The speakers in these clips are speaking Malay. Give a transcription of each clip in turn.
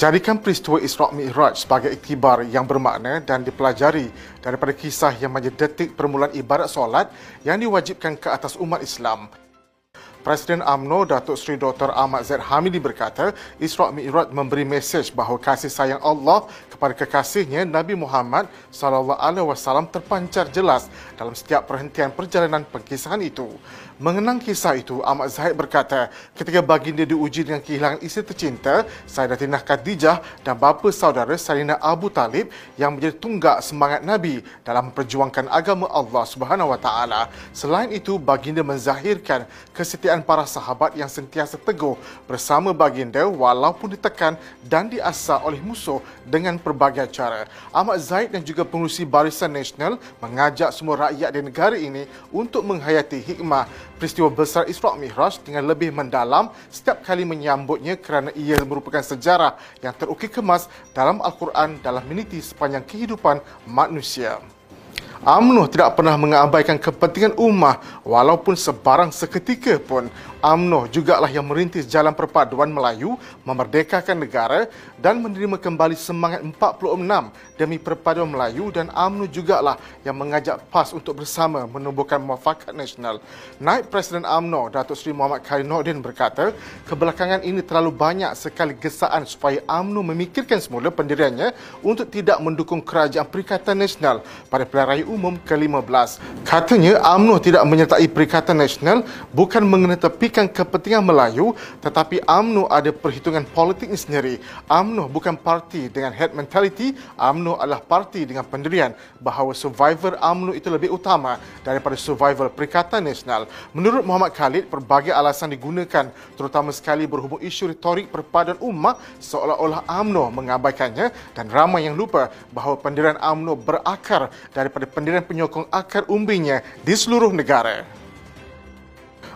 Jadikan peristiwa Isra' Mi'raj sebagai iktibar yang bermakna dan dipelajari daripada kisah yang menjadi detik permulaan ibadat solat yang diwajibkan ke atas umat Islam. Presiden AMNO Datuk Seri Dr. Ahmad Zaid Hamidi berkata, Isra' Mi'raj memberi mesej bahawa kasih sayang Allah kepada kekasihnya Nabi Muhammad wasallam terpancar jelas dalam setiap perhentian perjalanan pengkisahan itu. Mengenang kisah itu, Ahmad Zahid berkata, ketika baginda diuji dengan kehilangan isteri tercinta, Sayyidatina Khadijah dan bapa saudara Sayyidina Abu Talib yang menjadi tunggak semangat Nabi dalam memperjuangkan agama Allah Subhanahu Wa Taala. Selain itu, baginda menzahirkan kesetiaan para sahabat yang sentiasa teguh bersama baginda walaupun ditekan dan diasah oleh musuh dengan pelbagai cara. Ahmad Zaid dan juga pengurusi Barisan Nasional mengajak semua rakyat di negara ini untuk menghayati hikmah peristiwa besar Isra' Mi'raj dengan lebih mendalam setiap kali menyambutnya kerana ia merupakan sejarah yang terukir kemas dalam Al-Quran dalam miniti sepanjang kehidupan manusia. UMNO tidak pernah mengabaikan kepentingan ummah walaupun sebarang seketika pun UMNO jugalah yang merintis jalan perpaduan Melayu memerdekakan negara dan menerima kembali semangat 46 demi perpaduan Melayu dan UMNO jugalah yang mengajak PAS untuk bersama menubuhkan muafakat nasional. Naib Presiden UMNO Datuk Seri Muhammad Khalid Nordin berkata, kebelakangan ini terlalu banyak sekali gesaan supaya UMNO memikirkan semula pendiriannya untuk tidak mendukung kerajaan Perikatan Nasional pada pilihan raya umum ke-15. Katanya UMNO tidak menyertai Perikatan Nasional bukan mengenetepikan kepentingan Melayu tetapi UMNO ada perhitungan politiknya sendiri. UMNO bukan parti dengan head mentality, UMNO adalah parti dengan pendirian bahawa survivor UMNO itu lebih utama daripada survivor Perikatan Nasional. Menurut Muhammad Khalid, pelbagai alasan digunakan terutama sekali berhubung isu retorik perpaduan umat seolah-olah UMNO mengabaikannya dan ramai yang lupa bahawa pendirian UMNO berakar daripada pendirian penyokong akar umbinya di seluruh negara.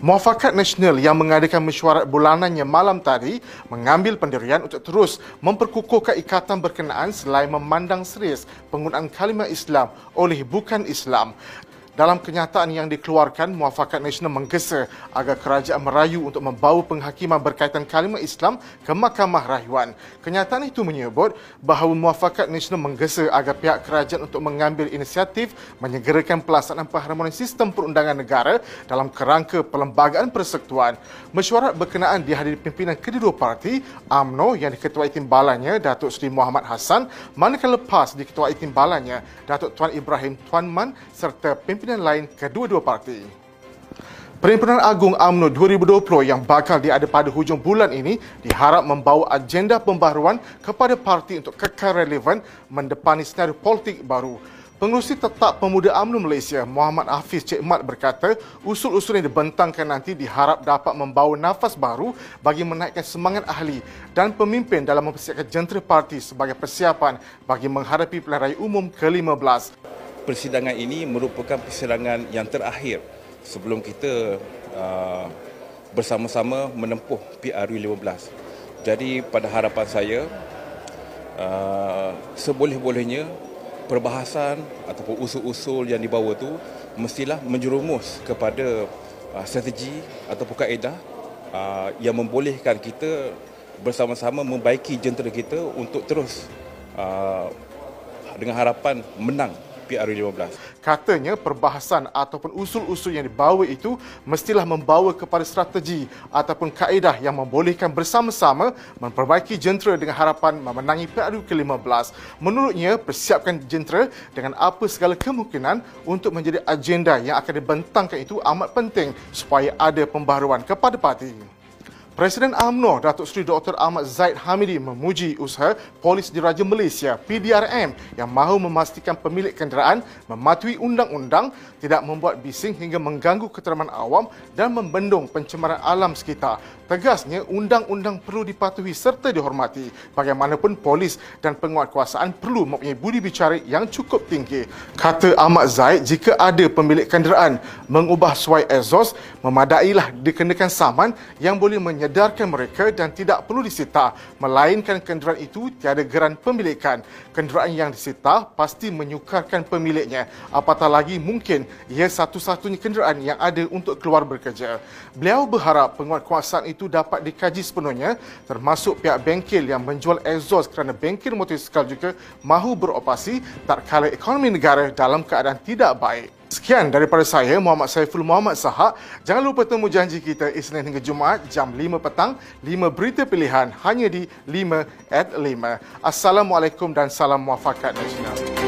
Muafakat Nasional yang mengadakan mesyuarat bulanannya malam tadi mengambil pendirian untuk terus memperkukuhkan ikatan berkenaan selain memandang serius penggunaan kalimah Islam oleh bukan Islam. Dalam kenyataan yang dikeluarkan, Muafakat Nasional menggesa agar kerajaan merayu untuk membawa penghakiman berkaitan kalimah Islam ke Mahkamah Rayuan. Kenyataan itu menyebut bahawa Muafakat Nasional menggesa agar pihak kerajaan untuk mengambil inisiatif menyegerakan pelaksanaan pengharmonian sistem perundangan negara dalam kerangka perlembagaan persekutuan. Mesyuarat berkenaan dihadiri pimpinan kedua parti, AMNO yang diketuai timbalannya Datuk Seri Muhammad Hassan, manakala PAS diketuai timbalannya Datuk Tuan Ibrahim Tuan Man serta pimpinan pimpinan lain kedua-dua parti. Perhimpunan Agung AMNO 2020 yang bakal diada pada hujung bulan ini diharap membawa agenda pembaharuan kepada parti untuk kekal relevan mendepani senario politik baru. Pengurusi Tetap Pemuda UMNO Malaysia, Muhammad Hafiz Cik Mat berkata, usul-usul yang dibentangkan nanti diharap dapat membawa nafas baru bagi menaikkan semangat ahli dan pemimpin dalam mempersiapkan jentera parti sebagai persiapan bagi menghadapi pilihan raya umum ke-15 persidangan ini merupakan persidangan yang terakhir sebelum kita uh, bersama-sama menempuh PRU 15. Jadi pada harapan saya uh, seboleh-bolehnya perbahasan ataupun usul-usul yang dibawa tu mestilah menjerumus kepada uh, strategi ataupun kaedah yang membolehkan kita bersama-sama membaiki jentera kita untuk terus dengan harapan menang PRU15. Katanya perbahasan ataupun usul-usul yang dibawa itu mestilah membawa kepada strategi ataupun kaedah yang membolehkan bersama-sama memperbaiki jentera dengan harapan memenangi PRU ke-15. Menurutnya, persiapkan jentera dengan apa segala kemungkinan untuk menjadi agenda yang akan dibentangkan itu amat penting supaya ada pembaharuan kepada parti. Presiden AMNO Datuk Seri Dr. Ahmad Zaid Hamidi memuji usaha Polis Diraja Malaysia PDRM yang mahu memastikan pemilik kenderaan mematuhi undang-undang, tidak membuat bising hingga mengganggu keteraman awam dan membendung pencemaran alam sekitar. Tegasnya, undang-undang perlu dipatuhi serta dihormati. Bagaimanapun polis dan penguatkuasaan perlu mempunyai budi bicara yang cukup tinggi. Kata Ahmad Zaid, jika ada pemilik kenderaan mengubah suai exhaust, memadailah dikenakan saman yang boleh menyedarkan mereka dan tidak perlu disita, melainkan kenderaan itu tiada geran pemilikan. Kenderaan yang disita pasti menyukarkan pemiliknya. Apatah lagi mungkin ia satu-satunya kenderaan yang ada untuk keluar bekerja. Beliau berharap penguatkuasaan itu itu dapat dikaji sepenuhnya termasuk pihak bengkel yang menjual exhaust kerana bengkel motosikal juga mahu beroperasi tak kala ekonomi negara dalam keadaan tidak baik. Sekian daripada saya, Muhammad Saiful Muhammad Sahak. Jangan lupa temu janji kita Isnin hingga Jumaat jam 5 petang, 5 berita pilihan hanya di 5 at 5. Assalamualaikum dan salam muafakat nasional.